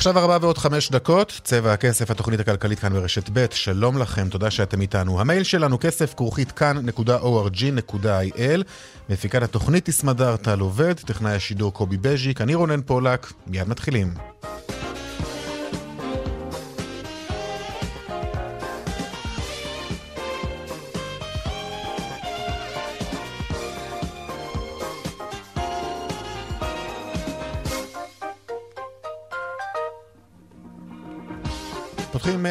עכשיו ארבע ועוד חמש דקות, צבע הכסף, התוכנית הכלכלית כאן ברשת ב', שלום לכם, תודה שאתם איתנו. המייל שלנו כסף כרוכית כאן.org.il, מפיקת התוכנית תסמדר טל עובד, טכנאי השידור קובי בז'יק, אני רונן פולק, מיד מתחילים.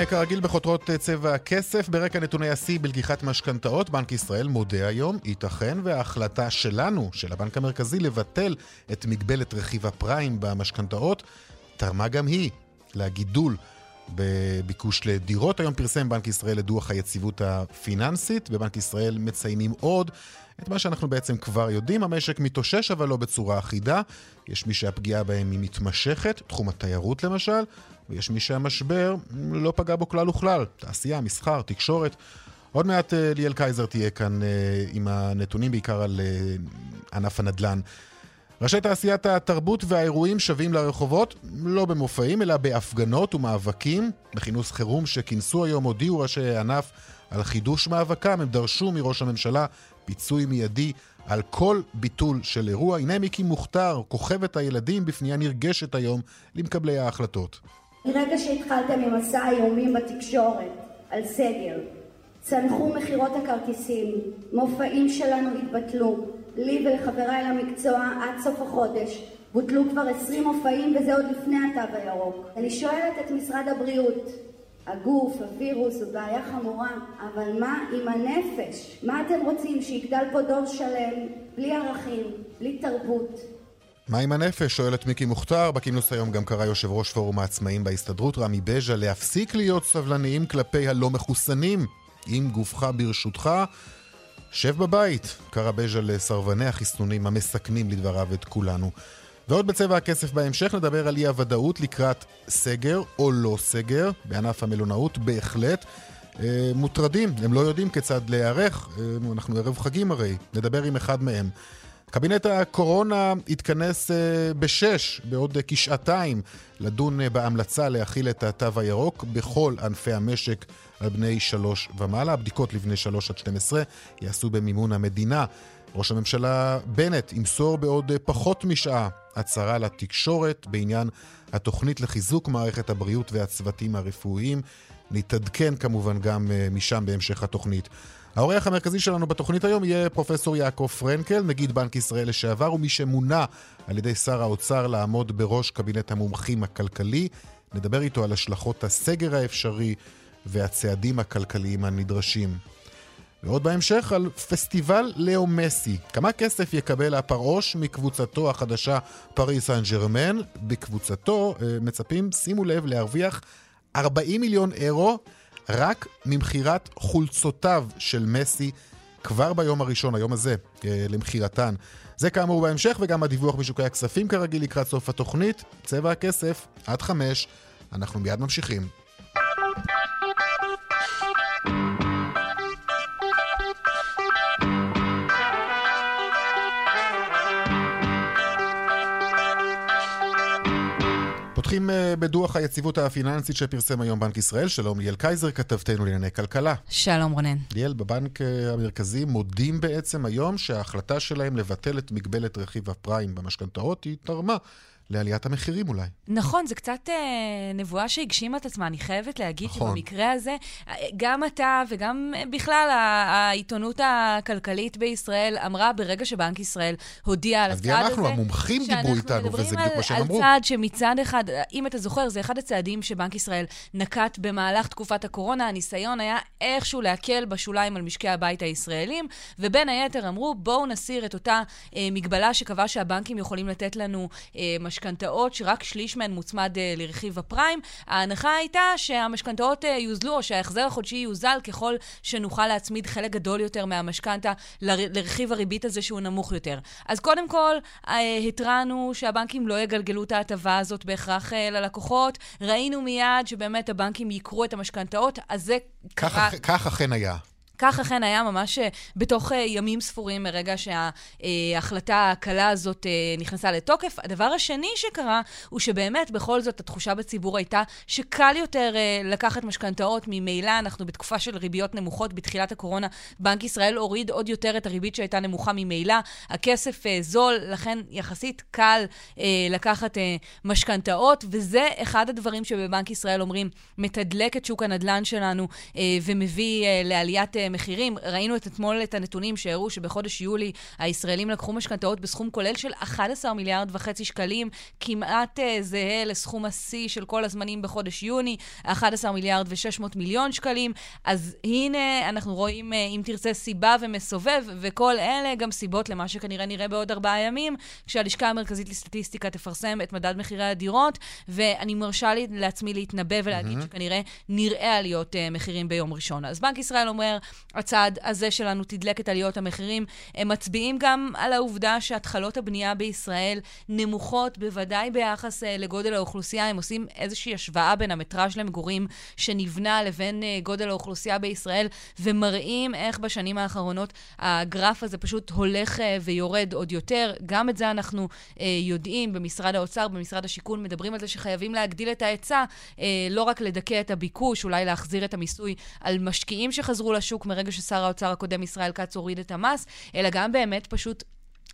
כרגיל בחותרות אה, צבע הכסף. ברקע נתוני השיא בלקיחת משכנתאות, בנק ישראל מודה היום, ייתכן וההחלטה שלנו, של הבנק המרכזי, לבטל את מגבלת רכיב הפריים במשכנתאות, תרמה גם היא לגידול בביקוש לדירות. היום פרסם בנק ישראל את דוח היציבות הפיננסית. בבנק ישראל מציינים עוד את מה שאנחנו בעצם כבר יודעים. המשק מתאושש, אבל לא בצורה אחידה. יש מי שהפגיעה בהם היא מתמשכת, תחום התיירות למשל, ויש מי שהמשבר לא פגע בו כלל וכלל. תעשייה, מסחר, תקשורת. עוד מעט אה, ליאל קייזר תהיה כאן אה, עם הנתונים בעיקר על אה, ענף הנדל"ן. ראשי תעשיית התרבות והאירועים שבים לרחובות, לא במופעים, אלא בהפגנות ומאבקים. בכינוס חירום שכינסו היום הודיעו ראשי הענף על חידוש מאבקם. הם דרשו מראש הממשלה פיצוי מיידי על כל ביטול של אירוע. הנה מיקי מוכתר, כוכבת הילדים, בפנייה נרגשת היום למקבלי ההחלטות. מרגע שהתחלתם עם מסע האיומים בתקשורת על סגר, צנחו מכירות הכרטיסים, מופעים שלנו התבטלו, לי ולחבריי למקצוע עד סוף החודש בוטלו כבר עשרים מופעים וזה עוד לפני התו הירוק. אני שואלת את משרד הבריאות, הגוף, הווירוס, זו בעיה חמורה, אבל מה עם הנפש? מה אתם רוצים, שיגדל פה דור שלם, בלי ערכים, בלי תרבות? מה עם הנפש? שואלת מיקי מוכתר. בכינוס היום גם קרא יושב ראש פורום העצמאים בהסתדרות, רמי בז'ה, להפסיק להיות סבלניים כלפי הלא מחוסנים. אם גופך ברשותך, שב בבית, קרא בז'ה לסרבני החיסונים המסכנים לדבריו את כולנו. ועוד בצבע הכסף בהמשך נדבר על אי הוודאות לקראת סגר או לא סגר. בענף המלונאות בהחלט אה, מוטרדים, הם לא יודעים כיצד להיערך. אה, אנחנו ערב חגים הרי, נדבר עם אחד מהם. קבינט הקורונה יתכנס אה, בשש, בעוד כשעתיים, לדון אה, בהמלצה להכיל את התו הירוק בכל ענפי המשק על בני שלוש ומעלה. הבדיקות לבני שלוש עד 12 ייעשו במימון המדינה. ראש הממשלה בנט ימסור בעוד אה, פחות משעה הצהרה לתקשורת בעניין התוכנית לחיזוק מערכת הבריאות והצוותים הרפואיים. נתעדכן כמובן גם משם בהמשך התוכנית. האורח המרכזי שלנו בתוכנית היום יהיה פרופסור יעקב פרנקל, נגיד בנק ישראל לשעבר, ומי שמונה על ידי שר האוצר לעמוד בראש קבינט המומחים הכלכלי. נדבר איתו על השלכות הסגר האפשרי והצעדים הכלכליים הנדרשים. ועוד בהמשך על פסטיבל לאו מסי. כמה כסף יקבל הפרעוש מקבוצתו החדשה פריס סן ג'רמן? בקבוצתו אה, מצפים, שימו לב, להרוויח 40 מיליון אירו רק ממכירת חולצותיו של מסי כבר ביום הראשון, היום הזה, אה, למכירתן. זה כאמור בהמשך, וגם הדיווח בשוקי הכספים כרגיל לקראת סוף התוכנית. צבע הכסף, עד חמש. אנחנו מיד ממשיכים. פותחים אה, בדוח היציבות הפיננסית שפרסם היום בנק ישראל. שלום ליאל קייזר, כתבתנו לענייני כלכלה. שלום רונן. ליאל, בבנק אה, המרכזי מודים בעצם היום שההחלטה שלהם לבטל את מגבלת רכיב הפריים במשכנתאות היא תרמה לעליית המחירים אולי. נכון, זה קצת אה, נבואה שהגשימה את עצמה. אני חייבת להגיד נכון. שבמקרה הזה, גם אתה וגם אה, בכלל העיתונות הכלכלית בישראל אמרה ברגע שבנק ישראל הודיע על הצעד הזה... אז אנחנו, המומחים דיברו איתנו, וזה בדיוק מה שהם אמרו. על צעד שמצד אחד, אם אתה זוכר, זה אחד הצעדים שבנק ישראל נקט במהלך תקופת הקורונה. הניסיון היה איכשהו להקל בשוליים על משקי הבית הישראלים, ובין היתר אמרו, בואו נסיר את אותה אה, מגבלה שקבעה שהבנקים יכולים לתת לנו אה, משכנתאות, שרק שליש מהן מוצמד אה, לרכיב הפריים. ההנחה הייתה שהמשכנתאות אה, יוזלו, או שההחזר החודשי יוזל ככל שנוכל להצמיד חלק גדול יותר מהמשכנתה לרכיב הריבית הזה שהוא נמוך יותר. אז קודם כל, אה, התרענו שהבנקים לא יגלגלו את ההטבה הזאת בהכרח אה, ללקוחות. ראינו מיד שבאמת הבנקים ייקרו את המשכנתאות, אז זה קרה... כך אכן היה. כך אכן היה ממש אה, בתוך אה, ימים ספורים מרגע שההחלטה הקלה הזאת אה, נכנסה לתוקף. הדבר השני שקרה, הוא שבאמת, בכל זאת, התחושה בציבור הייתה שקל יותר לקחת משכנתאות. ממילא אנחנו בתקופה של ריביות נמוכות. בתחילת הקורונה בנק ישראל הוריד עוד יותר את הריבית שהייתה נמוכה ממילא. הכסף זול, לכן יחסית קל לקחת משכנתאות, וזה אחד הדברים שבבנק ישראל אומרים, מתדלק את שוק הנדל"ן שלנו ומביא לעליית מחירים. ראינו את אתמול את הנתונים שהראו שבחודש יולי הישראלים לקחו משכנתאות בסכום כולל של 11 מיליארד וחצי שקלים, כמעט uh, זהה לסכום השיא של כל הזמנים בחודש יוני, 11 מיליארד ו-600 מיליון שקלים. אז הנה, אנחנו רואים, uh, אם תרצה, סיבה ומסובב, וכל אלה גם סיבות למה שכנראה נראה בעוד ארבעה ימים, כשהלשכה המרכזית לסטטיסטיקה תפרסם את מדד מחירי הדירות, ואני מרשה לעצמי להתנבא ולהגיד mm-hmm. שכנראה נראה עליות uh, מחירים ביום ראשון. אז בנק ישראל אומר, הצעד הזה שלנו תדלק את עליות המחירים. הם מצביעים גם על העובדה שהתחלות הבנייה בישראל נמוכות, בוודאי ביחס uh, לגודל האוכלוסייה. הם עושים איזושהי השוואה בין המטראז' למגורים שנבנה לבין uh, גודל האוכלוסייה בישראל, ומראים איך בשנים האחרונות הגרף הזה פשוט הולך uh, ויורד עוד יותר. גם את זה אנחנו יודעים במשרד האוצר, במשרד השיכון, מדברים על זה שחייבים להגדיל את ההיצע, לא רק לדכא את הביקוש, אולי להחזיר את המיסוי על משקיעים שחזרו לשוק מרגע ששר האוצר הקודם ישראל כץ הוריד את המס, אלא גם באמת פשוט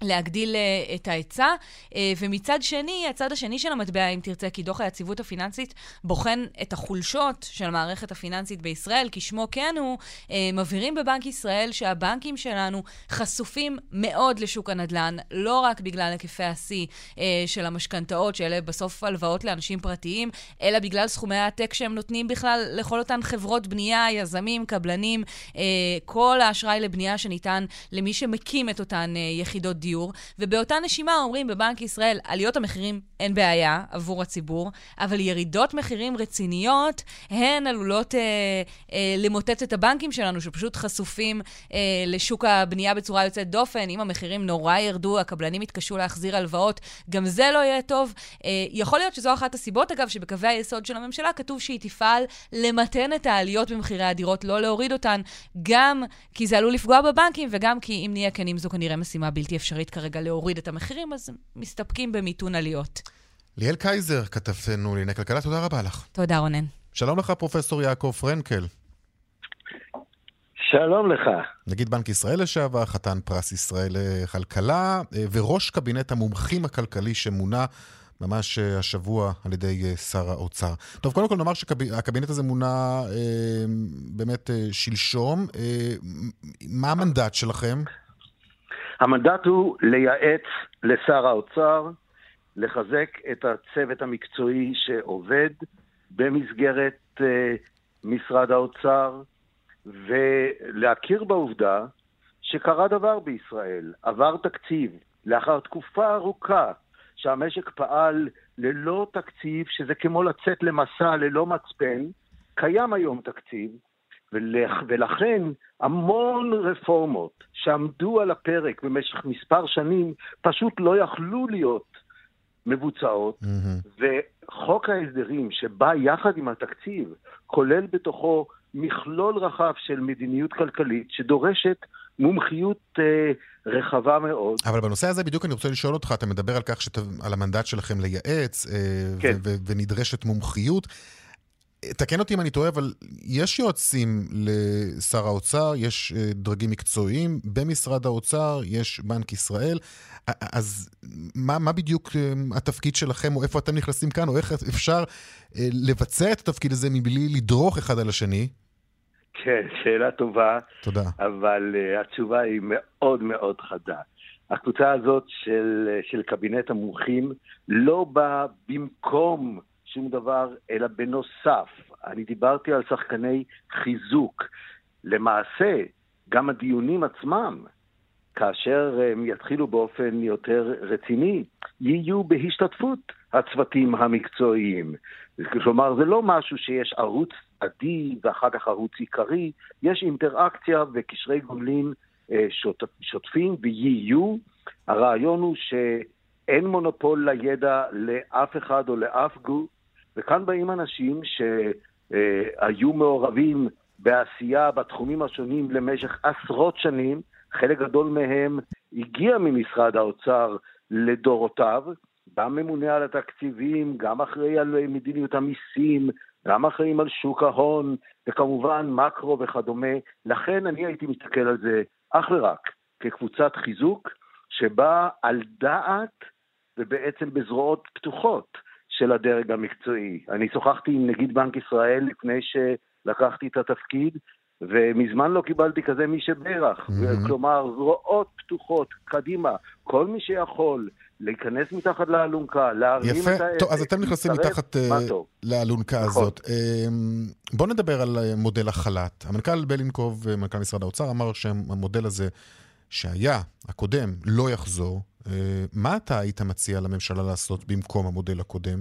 להגדיל uh, את ההיצע, uh, ומצד שני, הצד השני של המטבע, אם תרצה, כי דוח היציבות הפיננסית בוחן את החולשות של המערכת הפיננסית בישראל, כי שמו כן הוא, uh, מבהירים בבנק ישראל שהבנקים שלנו חשופים מאוד לשוק הנדל"ן, לא רק בגלל היקפי השיא של המשכנתאות, שאלה בסוף הלוואות לאנשים פרטיים, אלא בגלל סכומי העתק שהם נותנים בכלל לכל אותן חברות בנייה, יזמים, קבלנים, כל האשראי לבנייה שניתן למי שמקים את אותן יחידות דיור, ובאותה נשימה אומרים בבנק ישראל, עליות המחירים אין בעיה עבור הציבור, אבל ירידות מחירים רציניות, הן עלולות אה, אה, למוטט את הבנקים שלנו, שפשוט חשופים אה, לשוק הבנייה בצורה יוצאת דופן. אם המחירים נורא ירדו, הקבלנים יתקשו להחזיר הלוואות, גם זה לא יהיה טוב. אה, יכול להיות שזו אחת הסיבות, אגב, שבקווי היסוד של הממשלה כתוב שהיא תפעל למתן את העליות במחירי הדירות, לא להוריד אותן, גם כי זה עלול לפגוע בבנקים, וגם כי אם נהיה כנים, זו כנראה משימה בלתי אפשרית. אפשרית כרגע להוריד את המחירים, אז מסתפקים במיתון עליות. ליאל קייזר, כתבנו לענייני כלכלה, תודה רבה לך. תודה, רונן. שלום לך, פרופסור יעקב פרנקל. שלום לך. נגיד בנק ישראל לשעבר, חתן פרס ישראל לכלכלה, אה, וראש קבינט המומחים הכלכלי שמונה ממש אה, השבוע על ידי אה, שר האוצר. טוב, קודם כל נאמר שהקבינט הזה מונה אה, באמת אה, שלשום. אה, מה המנדט שלכם? המנדט הוא לייעץ לשר האוצר, לחזק את הצוות המקצועי שעובד במסגרת uh, משרד האוצר, ולהכיר בעובדה שקרה דבר בישראל. עבר תקציב לאחר תקופה ארוכה שהמשק פעל ללא תקציב, שזה כמו לצאת למסע ללא מצפן, קיים היום תקציב, ולכן המון רפורמות שעמדו על הפרק במשך מספר שנים פשוט לא יכלו להיות מבוצעות, mm-hmm. וחוק ההסדרים שבא יחד עם התקציב כולל בתוכו מכלול רחב של מדיניות כלכלית שדורשת מומחיות אה, רחבה מאוד. אבל בנושא הזה בדיוק אני רוצה לשאול אותך, אתה מדבר על כך, שת, על המנדט שלכם לייעץ, אה, כן. ו- ו- ונדרשת מומחיות. תקן אותי אם אני טועה, אבל יש יועצים לשר האוצר, יש אה, דרגים מקצועיים במשרד האוצר, יש בנק ישראל. אז מה, מה בדיוק אה, התפקיד שלכם, או איפה אתם נכנסים כאן, או איך אפשר לבצע את התפקיד הזה מבלי לדרוך אחד על השני? כן, שאלה טובה. תודה. אבל uh, התשובה היא מאוד מאוד חדה. הקבוצה הזאת של, של קבינט המומחים לא באה במקום שום דבר, אלא בנוסף. אני דיברתי על שחקני חיזוק. למעשה, גם הדיונים עצמם, כאשר הם יתחילו באופן יותר רציני, יהיו בהשתתפות הצוותים המקצועיים. כלומר, זה לא משהו שיש ערוץ עדי ואחר כך ערוץ עיקרי, יש אינטראקציה וקשרי גומלין אה, שוט, שוטפים ויהיו. הרעיון הוא שאין מונופול לידע לאף אחד או לאף גוף, וכאן באים אנשים שהיו מעורבים בעשייה בתחומים השונים למשך עשרות שנים, חלק גדול מהם הגיע ממשרד האוצר לדורותיו, גם ממונה על התקציבים, גם אחראי על מדיניות המיסים, גם אחראים על שוק ההון, וכמובן מקרו וכדומה. לכן אני הייתי מסתכל על זה אך ורק כקבוצת חיזוק שבאה על דעת ובעצם בזרועות פתוחות של הדרג המקצועי. אני שוחחתי עם נגיד בנק ישראל לפני שלקחתי את התפקיד, ומזמן לא קיבלתי כזה מי שברך. Mm-hmm. כלומר, זרועות פתוחות, קדימה, כל מי שיכול להיכנס מתחת לאלונקה, להרים יפה. את העסק. טוב, אז אתם נכנסים מתחת uh, לאלונקה נכון. הזאת. Uh, בואו נדבר על uh, מודל החל"ת. המנכ"ל בלינקוב, מנכ"ל משרד האוצר, אמר שהמודל הזה שהיה, הקודם, לא יחזור. Uh, מה אתה היית מציע לממשלה לעשות במקום המודל הקודם?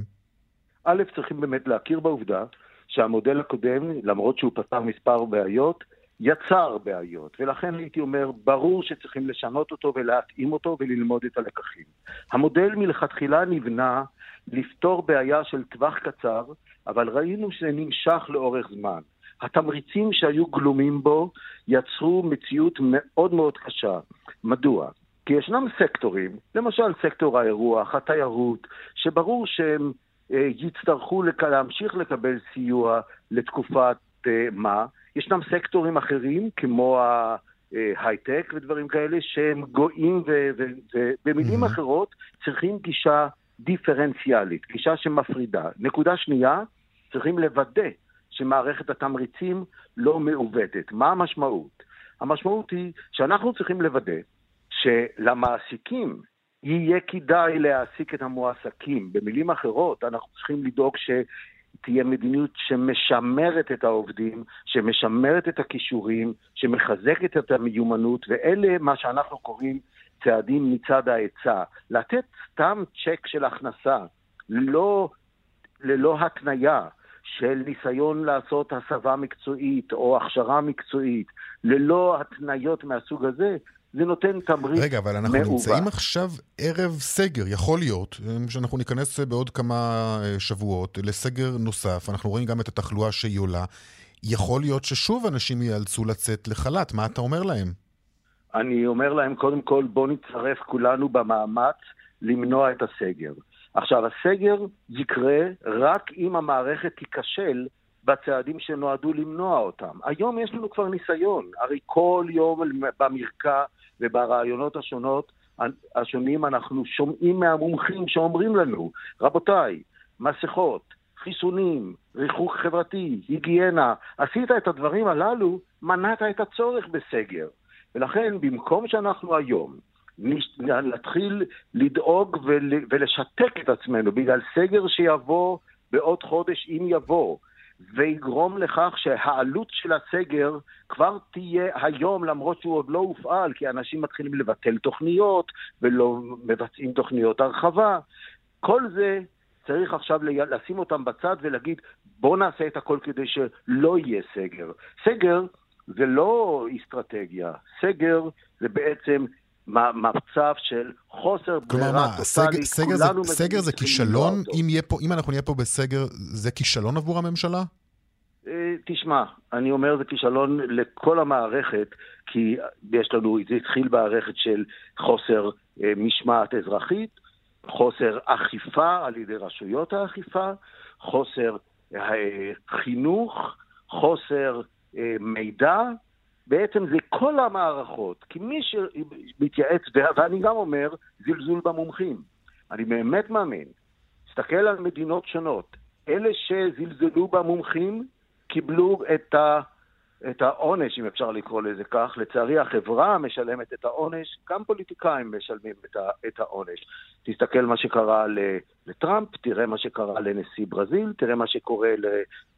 א', צריכים באמת להכיר בעובדה שהמודל הקודם, למרות שהוא פתר מספר בעיות, יצר בעיות, ולכן הייתי אומר, ברור שצריכים לשנות אותו ולהתאים אותו וללמוד את הלקחים. המודל מלכתחילה נבנה לפתור בעיה של טווח קצר, אבל ראינו שזה נמשך לאורך זמן. התמריצים שהיו גלומים בו יצרו מציאות מאוד מאוד קשה. מדוע? כי ישנם סקטורים, למשל סקטור האירוח, התיירות, שברור שהם אה, יצטרכו לק... להמשיך לקבל סיוע לתקופת אה, מה, ישנם סקטורים אחרים, כמו ההייטק ודברים כאלה, שהם גואים, ובמילים mm-hmm. אחרות, צריכים גישה דיפרנציאלית, גישה שמפרידה. נקודה שנייה, צריכים לוודא שמערכת התמריצים לא מעוותת. מה המשמעות? המשמעות היא שאנחנו צריכים לוודא שלמעסיקים יהיה כדאי להעסיק את המועסקים. במילים אחרות, אנחנו צריכים לדאוג ש... תהיה מדיניות שמשמרת את העובדים, שמשמרת את הכישורים, שמחזקת את המיומנות, ואלה מה שאנחנו קוראים צעדים מצד ההיצע. לתת סתם צ'ק של הכנסה, לא, ללא התניה של ניסיון לעשות הסבה מקצועית או הכשרה מקצועית, ללא התניות מהסוג הזה, זה נותן תמריץ רגע, אבל אנחנו מעובה. נמצאים עכשיו ערב סגר, יכול להיות שאנחנו ניכנס בעוד כמה אה, שבועות לסגר נוסף, אנחנו רואים גם את התחלואה שהיא עולה. יכול להיות ששוב אנשים ייאלצו לצאת לחל"ת, מה אתה אומר להם? אני אומר להם, קודם כל, בואו נצטרף כולנו במאמץ למנוע את הסגר. עכשיו, הסגר יקרה רק אם המערכת תיכשל בצעדים שנועדו למנוע אותם. היום יש לנו כבר ניסיון, הרי כל יום במרקע וברעיונות השונות, השונים אנחנו שומעים מהמומחים שאומרים לנו, רבותיי, מסכות, חיסונים, ריחוק חברתי, היגיינה, עשית את הדברים הללו, מנעת את הצורך בסגר. ולכן, במקום שאנחנו היום נתחיל לדאוג ול, ולשתק את עצמנו בגלל סגר שיבוא בעוד חודש, אם יבוא, ויגרום לכך שהעלות של הסגר כבר תהיה היום, למרות שהוא עוד לא הופעל, כי אנשים מתחילים לבטל תוכניות ולא מבצעים תוכניות הרחבה. כל זה צריך עכשיו לשים אותם בצד ולהגיד, בואו נעשה את הכל כדי שלא יהיה סגר. סגר זה לא אסטרטגיה, סגר זה בעצם מצב של חוסר ברירה טוטאלית. סגר, סגר, זה, סגר זה כישלון? אם, פה, אם אנחנו נהיה פה בסגר, זה כישלון עבור הממשלה? אה, תשמע, אני אומר זה כישלון לכל המערכת, כי יש לנו, זה התחיל במערכת של חוסר אה, משמעת אזרחית, חוסר אכיפה על ידי רשויות האכיפה, חוסר חינוך, חוסר מידע, בעצם זה כל המערכות. כי מי שמתייעץ, ואני גם אומר, זלזול במומחים. אני באמת מאמין. תסתכל על מדינות שונות. אלה שזלזלו במומחים קיבלו את ה... את העונש, אם אפשר לקרוא לזה כך. לצערי, החברה משלמת את העונש, גם פוליטיקאים משלמים את, ה, את העונש. תסתכל מה שקרה לטראמפ, תראה מה שקרה לנשיא ברזיל, תראה מה שקורה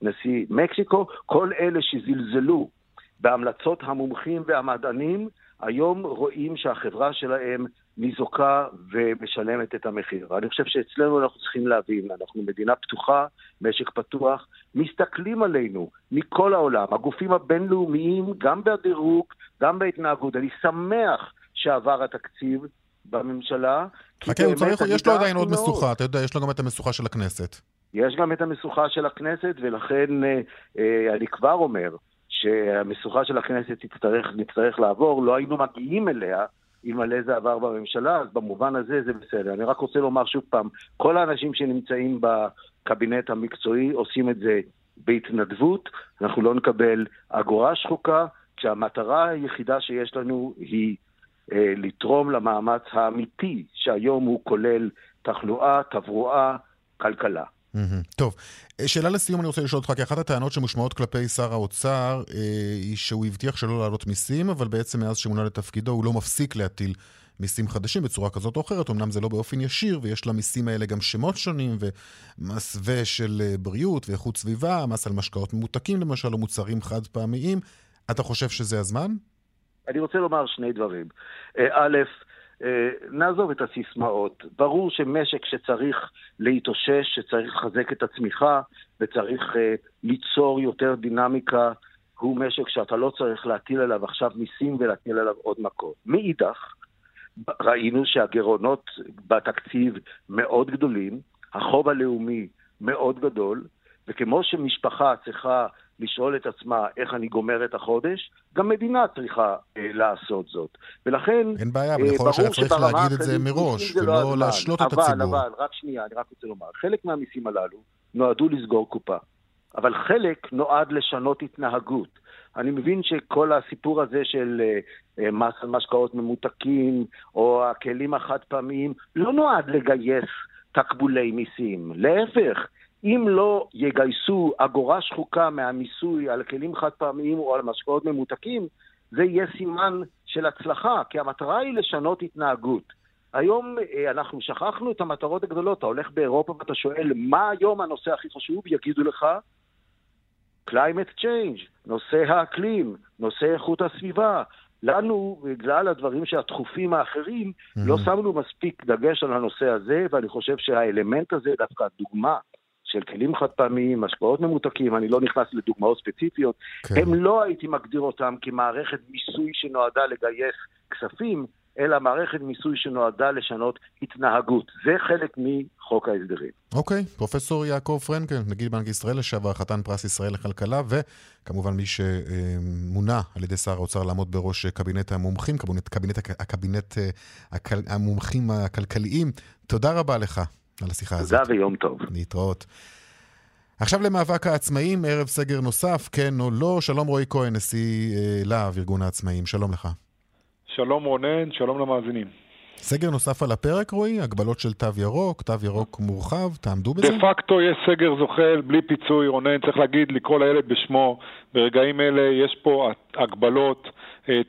לנשיא מקסיקו. כל אלה שזלזלו בהמלצות המומחים והמדענים, היום רואים שהחברה שלהם ניזוקה ומשלמת את המחיר. אני חושב שאצלנו אנחנו צריכים להבין, אנחנו מדינה פתוחה, משק פתוח, מסתכלים עלינו מכל העולם, הגופים הבינלאומיים, גם בדירוג, גם בהתנהגות. אני שמח שעבר התקציב בממשלה. חכה, הוא צריך, יש לו עדיין עוד משוכה, אתה יודע, יש לו גם את המשוכה של הכנסת. יש גם את המשוכה של הכנסת, ולכן אה, אה, אני כבר אומר שהמשוכה של הכנסת תצטרך, תצטרך לעבור, לא היינו מגיעים אליה אלמלא זה עבר בממשלה, אז במובן הזה זה בסדר. אני רק רוצה לומר שוב פעם, כל האנשים שנמצאים בקבינט המקצועי עושים את זה בהתנדבות, אנחנו לא נקבל אגורה שחוקה, כשהמטרה היחידה שיש לנו היא אה, לתרום למאמץ האמיתי, שהיום הוא כולל תחלואה, תברואה, כלכלה. טוב, אה, שאלה לסיום אני רוצה לשאול אותך, כי אחת הטענות שמושמעות כלפי שר האוצר אה, היא שהוא הבטיח שלא להעלות מיסים, אבל בעצם מאז שמונה לתפקידו הוא לא מפסיק להטיל מיסים חדשים בצורה כזאת או אחרת, אמנם זה לא באופן ישיר, ויש למיסים האלה גם שמות שונים, ומסווה של אה, בריאות ואיכות סביבה, מס על משקאות ממותקים למשל, או מוצרים חד פעמיים. אתה חושב שזה הזמן? אני רוצה לומר שני דברים. א', אה, נעזוב את הסיסמאות. ברור שמשק שצריך להתאושש, שצריך לחזק את הצמיחה וצריך uh, ליצור יותר דינמיקה, הוא משק שאתה לא צריך להטיל עליו עכשיו מיסים ולהטיל עליו עוד מקום. מאידך, ראינו שהגירעונות בתקציב מאוד גדולים, החוב הלאומי מאוד גדול, וכמו שמשפחה צריכה לשאול את עצמה איך אני גומר את החודש, גם מדינה צריכה אה, לעשות זאת. ולכן, אין בעיה, אבל יכול להיות שהיה צריך להגיד את זה מראש, ולא לא להשלות את הציבור. אבל, אבל, רק שנייה, אני רק רוצה לומר, חלק מהמיסים הללו נועדו לסגור קופה, אבל חלק נועד לשנות התנהגות. אני מבין שכל הסיפור הזה של uh, מס על משקאות ממותקים, או הכלים החד פעמיים, לא נועד לגייס תקבולי מיסים. להפך, אם לא יגייסו אגורה שחוקה מהמיסוי על כלים חד פעמיים או על משקאות ממותקים, זה יהיה סימן של הצלחה, כי המטרה היא לשנות התנהגות. היום אה, אנחנו שכחנו את המטרות הגדולות. אתה הולך באירופה ואתה שואל, מה היום הנושא הכי חשוב? יגידו לך, climate change, נושא האקלים, נושא איכות הסביבה. לנו, בגלל הדברים שהדחופים האחרים, mm-hmm. לא שמנו מספיק דגש על הנושא הזה, ואני חושב שהאלמנט הזה, דווקא הדוגמה של כלים חד פעמיים, השפעות ממותקים, אני לא נכנס לדוגמאות ספציפיות, כן. הם לא הייתי מגדיר אותם כמערכת מיסוי שנועדה לגייס כספים, אלא מערכת מיסוי שנועדה לשנות התנהגות. זה חלק מחוק ההסדרים. אוקיי, okay, פרופסור יעקב פרנקל, נגיד בנק ישראל לשעבר, חתן פרס ישראל לכלכלה, וכמובן מי שמונה על ידי שר האוצר לעמוד בראש קבינט המומחים, קבינט, קבינט הקבינט המומחים הכלכליים. תודה רבה לך. על השיחה הזאת. תודה ויום טוב. להתראות. עכשיו למאבק העצמאים, ערב סגר נוסף, כן או לא. שלום רועי כהן, נשיא אה, להב, ארגון העצמאים, שלום לך. שלום רונן, שלום למאזינים. סגר נוסף על הפרק, רועי? הגבלות של תו ירוק, תו ירוק מורחב, תעמדו בזה? דה פקטו יש סגר זוחל, בלי פיצוי, רונן, צריך להגיד, לקרוא לילד בשמו. ברגעים אלה יש פה הגבלות,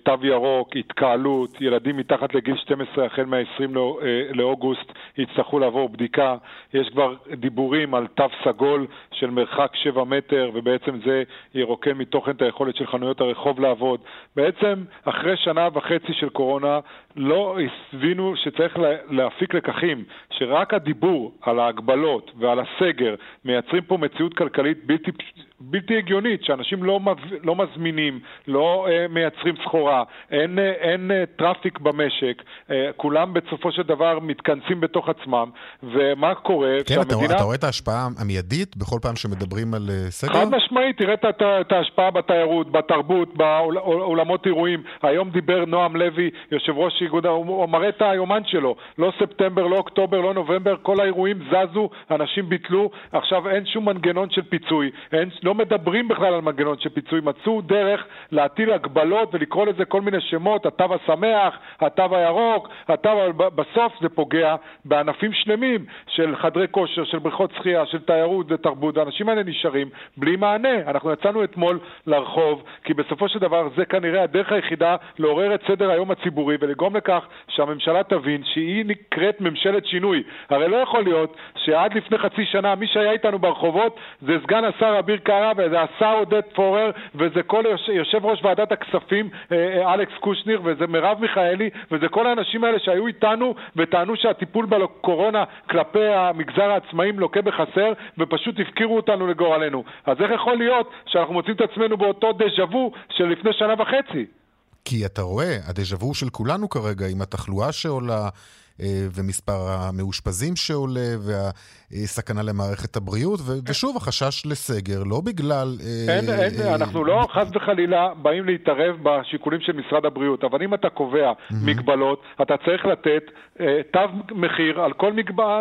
תו ירוק, התקהלות, ילדים מתחת לגיל 12 החל מה-20 אה, לאוגוסט יצטרכו לעבור בדיקה. יש כבר דיבורים על תו סגול של מרחק 7 מטר, ובעצם זה ירוקן מתוכן את היכולת של חנויות הרחוב לעבוד. בעצם, אחרי שנה וחצי של קורונה, לא הבינו שצריך להפיק לקחים, שרק הדיבור על ההגבלות ועל הסגר מייצרים פה מציאות כלכלית בלתי, בלתי הגיונית, שאנשים לא לא, לא מזמינים, לא אה, מייצרים סחורה, אין, אה, אין אה, traffic במשק, אה, כולם בסופו של דבר מתכנסים בתוך עצמם, ומה קורה כן, כשהמדינה... כן, אתה, אתה רואה את ההשפעה המיידית בכל פעם שמדברים על uh, סגר? חד משמעית, תראה את, את, את ההשפעה בתיירות, בתרבות, באולמות אירועים. היום דיבר נועם לוי, יושב ראש איגוד, הוא מראה את היומן שלו, לא ספטמבר, לא אוקטובר, לא נובמבר, כל האירועים זזו, אנשים ביטלו, עכשיו אין שום מנגנון של פיצוי, אין, לא מדברים בכלל על מנגנון של פיצוי, מצאו דרך להטיל הגבלות ולקרוא לזה כל מיני שמות, התו השמח, התו הירוק, התו, בסוף זה פוגע בענפים שלמים של חדרי כושר, של בריכות שחייה, של תיירות ותרבות, האנשים האלה נשארים בלי מענה. אנחנו יצאנו אתמול לרחוב, כי בסופו של דבר זה כנראה הדרך היחידה לעורר את סדר היום הציבורי ולגרום לכך שהממשלה תבין שהיא נקראת ממשלת שינוי. הרי לא יכול להיות שעד לפני חצי שנה מי שהיה איתנו ברחובות זה סגן השר אביר קארה וזה השר עודד פורר וזה כל יושב ראש ועדת הכספים אה, אה, אלכס קושניר וזה מרב מיכאלי וזה כל האנשים האלה שהיו איתנו וטענו שהטיפול בקורונה כלפי המגזר העצמאים לוקה בחסר ופשוט הפקירו אותנו לגורלנו. אז איך יכול להיות שאנחנו מוצאים את עצמנו באותו דז'ה וו של לפני שנה וחצי? כי אתה רואה, הדז'ה וו של כולנו כרגע, עם התחלואה שעולה, ומספר המאושפזים שעולה, והסכנה למערכת הבריאות, ושוב, החשש לסגר, לא בגלל... אה, אין, אין, אה, אנחנו לא חס וחלילה באים להתערב בשיקולים של משרד הבריאות, אבל אם אתה קובע מגבלות, אתה צריך לתת תו מחיר על כל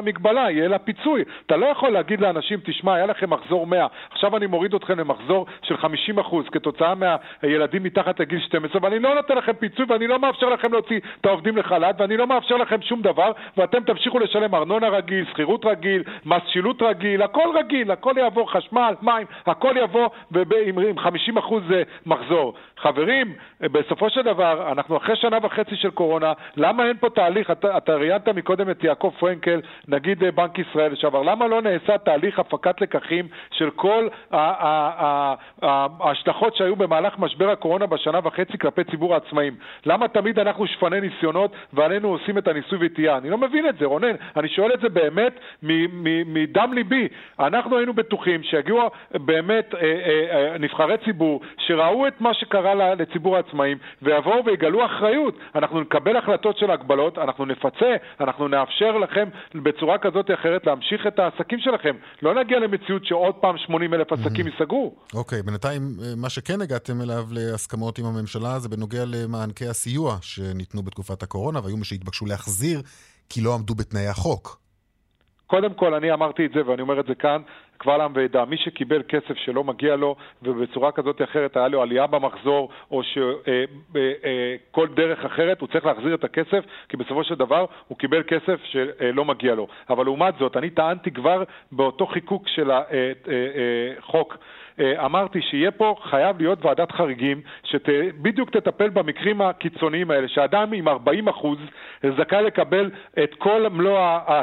מגבלה, יהיה לה פיצוי. אתה לא יכול להגיד לאנשים, תשמע, היה לכם מחזור 100, עכשיו אני מוריד אתכם למחזור של 50% כתוצאה מהילדים מתחת לגיל 12, ואני לא נותן לכם פיצוי ואני לא מאפשר לכם להוציא את העובדים לחל"ת, ואני לא מאפשר לכם שום דבר, ואתם תמשיכו לשלם ארנונה רגיל, שכירות רגיל, מס שילוט רגיל, הכל רגיל, הכל יעבור, חשמל, מים, הכל יבוא עם, עם 50% אה, מחזור. חברים, אה, בסופו של דבר, אנחנו אחרי שנה וחצי של קורונה, למה אין פה תהליך, אתה, אתה ראיינת מקודם את יעקב פרנקל, נגיד אה, בנק ישראל לשעבר, למה לא נעשה תהליך הפקת לקחים של כל ההשלכות שהיו במהלך משבר הקורונה בשנה וחצי כלפי ציבור העצמאים? למה תמיד אנחנו שפני ניסיונות ועלינו עושים את הניסוי וטעייה? אני לא מבין את זה, רונן, אני שואל את זה באמת מדם ליבי. אנחנו היינו בטוחים שיגיעו באמת אה, אה, אה, נבחרי ציבור שראו את מה שקרה לציבור העצמאים ויבואו ויגלו אחריות. אנחנו נקבל החלטות של הגבלות, אנחנו נפצה, אנחנו נאפשר לכם בצורה כזאת או אחרת להמשיך את העסקים שלכם. לא נגיע למציאות שעוד פעם 80 אלף עסקים ייסגרו. אוקיי, בינתיים מה שכן הגעתם אליו להסכמות עם הממשלה זה בנוגע למענקי הסיוע שניתנו בתקופת הקורונה והיו מי שהתבקשו להחזיר כי לא עמדו בתנאי החוק. קודם כל, אני אמרתי את זה ואני אומר את זה כאן, קבל עם ועדה. מי שקיבל כסף שלא מגיע לו ובצורה כזאת או אחרת היה לו עלייה במחזור או שכל אה, אה, דרך אחרת, הוא צריך להחזיר את הכסף, כי בסופו של דבר הוא קיבל כסף שלא מגיע לו. אבל לעומת זאת, אני טענתי כבר באותו חיקוק של החוק אה, אה, אמרתי שיהיה פה, חייב להיות ועדת חריגים, שבדיוק תטפל במקרים הקיצוניים האלה, שאדם עם 40 אחוז זכאי לקבל את כל מלוא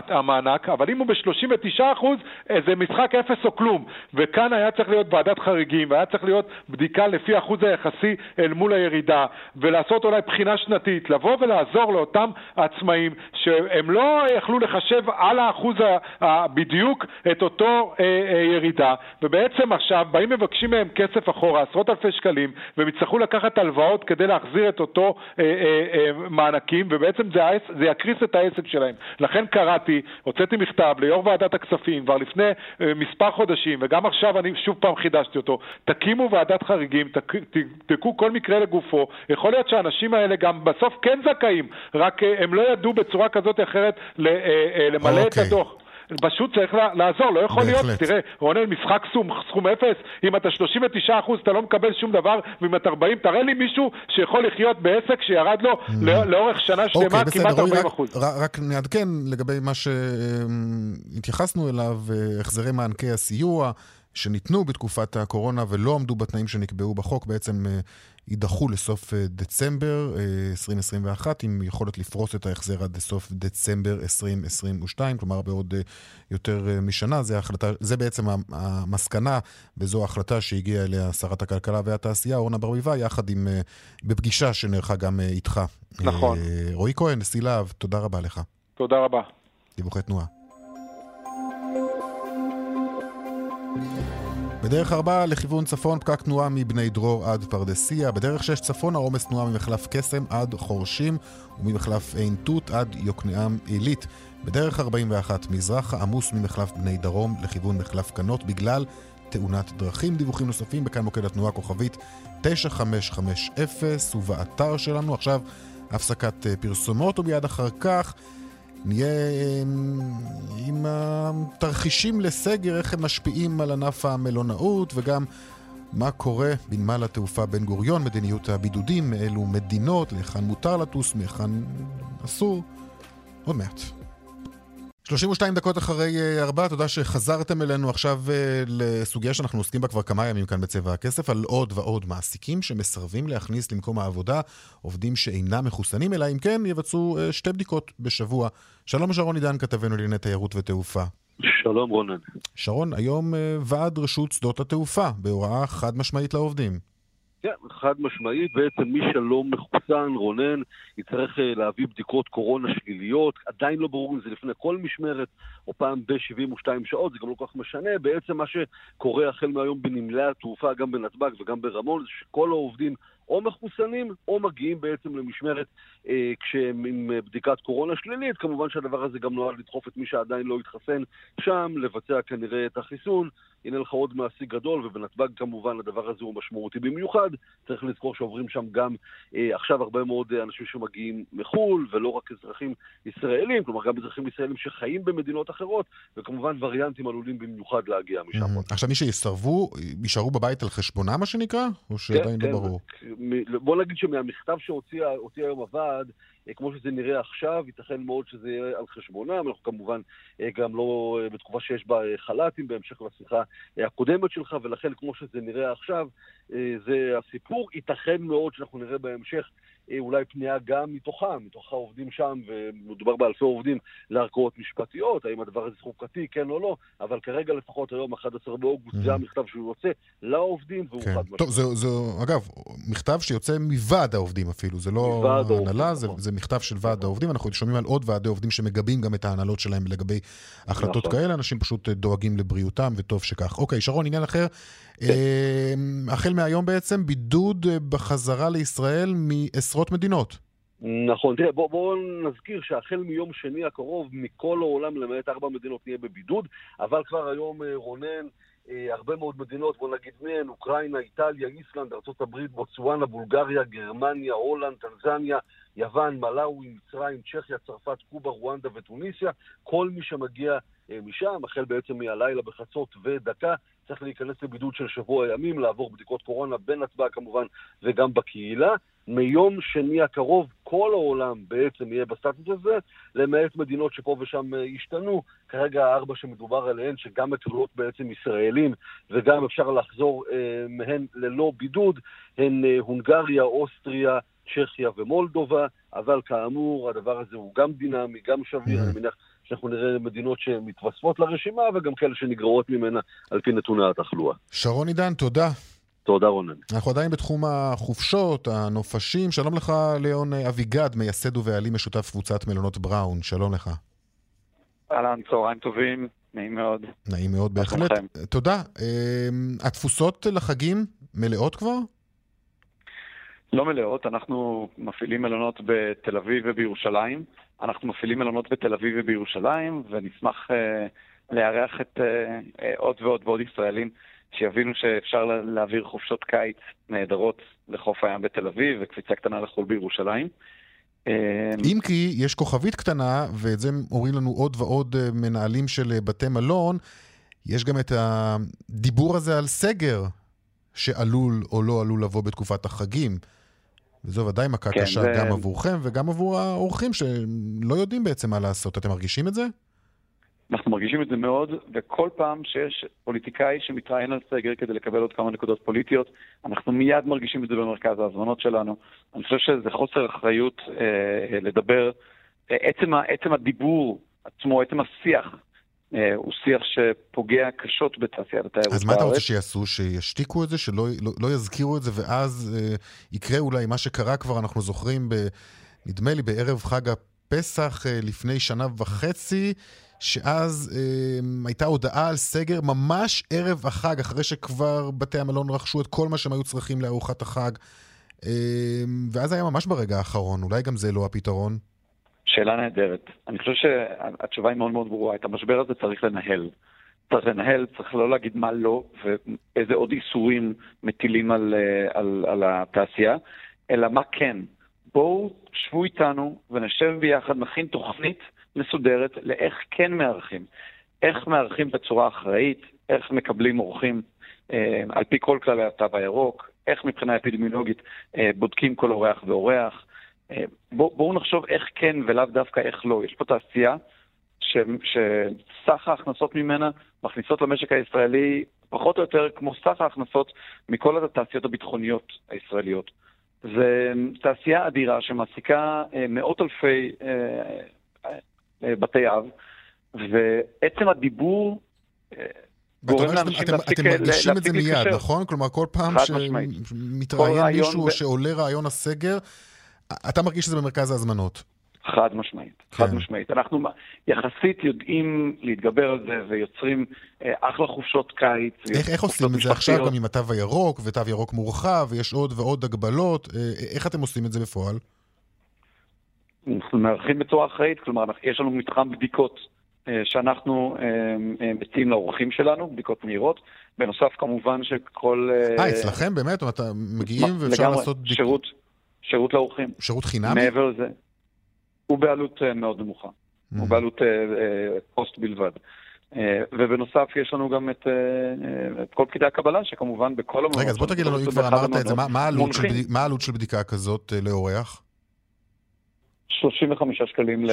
המענק, אבל אם הוא ב-39 אחוז, אה, זה משחק אפס או כלום. וכאן היה צריך להיות ועדת חריגים, והיה צריך להיות בדיקה לפי האחוז היחסי אל מול הירידה, ולעשות אולי בחינה שנתית, לבוא ולעזור לאותם עצמאים שהם לא יכלו לחשב על האחוז בדיוק את אותו אה, ירידה, ובעצם עכשיו באים מבקשים מהם כסף אחורה, עשרות אלפי שקלים, והם יצטרכו לקחת הלוואות כדי להחזיר את אותו אה, אה, אה, מענקים, ובעצם זה, זה יקריס את העסק שלהם. לכן קראתי, הוצאתי מכתב ליו"ר ועדת הכספים כבר לפני אה, מספר חודשים, וגם עכשיו אני שוב פעם חידשתי אותו, תקימו ועדת חריגים, תבדקו כל מקרה לגופו. יכול להיות שהאנשים האלה גם בסוף כן זכאים, רק אה, הם לא ידעו בצורה כזאת או אחרת אה, אה, למלא okay. את אוקיי. הדוח. פשוט צריך לעזור, לא יכול בהחלט. להיות, תראה, רונן, משחק סכום, סכום אפס, אם אתה 39 אחוז אתה לא מקבל שום דבר, ואם אתה 40, תראה לי מישהו שיכול לחיות בעסק שירד לו mm. לאורך שנה שלמה אוקיי, בסדר, כמעט 40 אחוז. רק, רק נעדכן לגבי מה שהתייחסנו אליו, אה, החזרי מענקי הסיוע. שניתנו בתקופת הקורונה ולא עמדו בתנאים שנקבעו בחוק, בעצם אה, יידחו לסוף אה, דצמבר 2021, אה, עם יכולת לפרוס את ההחזר עד לסוף דצמבר 2022, כלומר בעוד יותר משנה. זה, החלטה, זה בעצם המסקנה, וזו ההחלטה שהגיעה אליה שרת הכלכלה והתעשייה, אורנה ברביבאי, יחד עם, בפגישה שנערכה גם איתך. נכון. רועי כהן, נשיא להב, תודה רבה לך. תודה רבה. דיווחי תנועה. בדרך 4 לכיוון צפון פקק תנועה מבני דרור עד פרדסיה, בדרך 6 צפון העומס תנועה ממחלף קסם עד חורשים וממחלף עין תות עד יוקנעם עילית. בדרך 41 מזרחה עמוס ממחלף בני דרום לכיוון מחלף קנות בגלל תאונת דרכים. דיווחים נוספים בכאן מוקד התנועה כוכבית 9550 ובאתר שלנו. עכשיו הפסקת אה, פרסומות ומיד אחר כך נהיה אמ, עם התרחישים לסגר, איך הם משפיעים על ענף המלונאות וגם מה קורה בנמל התעופה בן גוריון, מדיניות הבידודים, מאילו מדינות, להיכן מותר לטוס, מהיכן אסור. עוד מעט. 32 דקות אחרי אה, ארבע, תודה שחזרתם אלינו עכשיו אה, לסוגיה שאנחנו עוסקים בה כבר כמה ימים כאן בצבע הכסף, על עוד ועוד מעסיקים שמסרבים להכניס למקום העבודה עובדים שאינם מחוסנים, אלא אם כן יבצעו אה, שתי בדיקות בשבוע. שלום שרון עידן, כתבנו לענייני תיירות ותעופה. שלום רונן. שרון, היום ועד רשות שדות התעופה, בהוראה חד משמעית לעובדים. כן, חד משמעית, בעצם מי שלא מחוסן, רונן, יצטרך אה, להביא בדיקות קורונה שליליות, עדיין לא ברור אם זה לפני כל משמרת או פעם ב-72 שעות, זה גם לא כל כך משנה. בעצם מה שקורה החל מהיום בנמלי התעופה, גם בנתב"ג וגם ברמון, זה שכל העובדים או מחוסנים או מגיעים בעצם למשמרת אה, כשהם עם אה, בדיקת קורונה שלילית. כמובן שהדבר הזה גם נועד לדחוף את מי שעדיין לא התחסן שם, לבצע כנראה את החיסון. הנה לך עוד מעסיק גדול, ובנתב"ג כמובן הדבר הזה הוא משמעותי במיוחד. צריך לזכור שעוברים שם גם אה, עכשיו הרבה מאוד אה, אנשים שמגיעים מחו"ל, ולא רק אזרחים ישראלים, כלומר גם אזרחים ישראלים שחיים במדינות אחרות, וכמובן וריאנטים עלולים במיוחד להגיע משם. Mm-hmm. עכשיו מי שיסרבו, יישארו בבית על חשבונם מה שנקרא? או שעדיין כן, לא כן. ברור? בוא נגיד שמהמכתב שהוציא היום הוועד, אה, כמו שזה נראה עכשיו, ייתכן מאוד שזה יהיה על חשבונם. אנחנו כמובן אה, גם לא אה, בתקופה שיש בה חל"תים, בהמשך לשיחה הקודמת שלך, ולכן כמו שזה נראה עכשיו, זה הסיפור. ייתכן מאוד שאנחנו נראה בהמשך אולי פנייה גם מתוכם, מתוך העובדים שם, ומדובר באלפי עובדים, לערכאות משפטיות, האם הדבר הזה חוקתי, כן או לא, אבל כרגע לפחות היום, 11 באוגוסט, זה המכתב שהוא יוצא לעובדים, והוא כן. חד משמעית. טוב, זה, זה, אגב, מכתב שיוצא מוועד העובדים אפילו, זה לא הנהלה, זה, נכון. זה מכתב של ועד נכון. העובדים, אנחנו שומעים על עוד ועדי עובדים שמגבים גם את ההנהלות שלהם לגבי החלטות נכון. כאלה, אנשים פשוט דואגים לבריאותם, וטוב שכך. אוקיי, שרון, עניין אחר. כן. אה, החל מהיום בעצם, בידוד אה, בחזרה לישראל מעשרות מדינות. נכון, תראה, בואו בוא נזכיר שהחל מיום שני הקרוב, מכל העולם, למעט ארבע מדינות, נהיה בבידוד, אבל כבר היום, אה, רונן, הרבה מאוד מדינות, בוא נגיד מהן, אוקראינה, איטליה, איסלנד, ארה"ב, בוצואנה, בולגריה, גרמניה, הולנד, טנזניה, יוון, מלאווי, מצרים, צ'כיה, צרפת, קובה, רואנדה וטוניסיה. כל מי שמגיע משם, החל בעצם מהלילה בחצות ודקה, צריך להיכנס לבידוד של שבוע ימים, לעבור בדיקות קורונה בנתב"ג כמובן וגם בקהילה. מיום שני הקרוב כל העולם בעצם יהיה בסטטוס הזה, למעט מדינות שפה ושם אה, השתנו. כרגע הארבע שמדובר עליהן, שגם מקבלות בעצם ישראלים וגם אפשר לחזור אה, מהן ללא בידוד, הן אה, הונגריה, אוסטריה, צ'כיה ומולדובה, אבל כאמור הדבר הזה הוא גם דינמי, גם שביר, mm-hmm. אני מניח שאנחנו נראה מדינות שמתווספות לרשימה וגם כאלה שנגרעות ממנה על פי נתוני התחלואה. שרון עידן, תודה. תודה רונן. אנחנו עדיין בתחום החופשות, הנופשים. שלום לך, ליאון אביגד, מייסד ובעלים משותף קבוצת מלונות בראון. שלום לך. אהלן, צהריים טובים, נעים מאוד. נעים מאוד, בהחלט. תודה. אמ, התפוסות לחגים מלאות כבר? לא מלאות, אנחנו מפעילים מלונות בתל אביב ובירושלים. אנחנו מפעילים מלונות בתל אביב ובירושלים, ונשמח uh, לארח את uh, uh, עוד ועוד ועוד ישראלים שיבינו שאפשר להעביר חופשות קיץ נהדרות לחוף הים בתל אביב וקפיצה קטנה לחול בירושלים. אם כי יש כוכבית קטנה, ואת זה אומרים לנו עוד ועוד מנהלים של בתי מלון, יש גם את הדיבור הזה על סגר שעלול או לא עלול לבוא בתקופת החגים. וזו ודאי מכה כן, קשה זה... גם עבורכם וגם עבור האורחים שלא יודעים בעצם מה לעשות. אתם מרגישים את זה? אנחנו מרגישים את זה מאוד, וכל פעם שיש פוליטיקאי שמתראיין על סגר כדי לקבל עוד כמה נקודות פוליטיות, אנחנו מיד מרגישים את זה במרכז ההזמנות שלנו. אני חושב שזה חוסר אחריות אה, לדבר. אה, עצם, עצם הדיבור עצמו, עצם השיח אה, הוא שיח שפוגע קשות בתעשיית התיירות בארץ. אז מה אתה רוצה שיעשו? שישתיקו את זה? שלא לא, לא יזכירו את זה, ואז אה, יקרה אולי מה שקרה כבר, אנחנו זוכרים, ב, נדמה לי, בערב חג הפסח אה, לפני שנה וחצי, שאז אה, הייתה הודעה על סגר ממש ערב החג, אחרי שכבר בתי המלון רכשו את כל מה שהם היו צריכים לארוחת החג. אה, ואז היה ממש ברגע האחרון, אולי גם זה לא הפתרון. שאלה נהדרת. אני חושב שהתשובה היא מאוד מאוד ברורה. את המשבר הזה צריך לנהל. צריך לנהל, צריך לא להגיד מה לא ואיזה עוד איסורים מטילים על, אה, על, על התעשייה, אלא מה כן. בואו שבו איתנו ונשב ביחד, נכין תוכנית מסודרת לאיך כן מארחים. איך מארחים בצורה אחראית, איך מקבלים אורחים אה, על פי כל כללי התו הירוק, איך מבחינה אפידמיולוגית אה, בודקים כל אורח ואורח. אה, בואו בוא נחשוב איך כן ולאו דווקא איך לא. יש פה תעשייה ש, שסך ההכנסות ממנה מכניסות למשק הישראלי פחות או יותר כמו סך ההכנסות מכל התעשיות הביטחוניות הישראליות. זו תעשייה אדירה שמעסיקה אה, מאות אלפי אה, אה, בתי אב, ועצם הדיבור גורם לאנשים להפסיק להתקשר. אתם מרגישים את זה מיד, נכון? כלומר, כל פעם שמתראיין מישהו שעולה רעיון הסגר, אתה מרגיש שזה במרכז ההזמנות. חד משמעית, כן. חד משמעית. אנחנו יחסית יודעים להתגבר על זה ויוצרים אה, אחלה חופשות קיץ. איך, איך עושים את זה עכשיו גם עם התו הירוק ותו ירוק מורחב ויש עוד ועוד הגבלות? אה, איך אתם עושים את זה בפועל? אנחנו מארחים בצורה אחראית, כלומר יש לנו מתחם בדיקות אה, שאנחנו אה, אה, מציעים לאורחים שלנו, בדיקות מהירות. בנוסף כמובן שכל... אה, אצלכם באמת? אתם מגיעים ואפשר לעשות בדיקות? שירות, שירות לאורחים. שירות חינם? מעבר לזה. הוא בעלות מאוד נמוכה. Mm. הוא בעלות פוסט בלבד. ובנוסף יש לנו גם את, את כל פקידי הקבלה, שכמובן בכל המקומות... רגע, אז בוא תגיד לנו, אם כבר אמרת את זה, מה העלות של בדיקה כזאת לאורח? 35 שקלים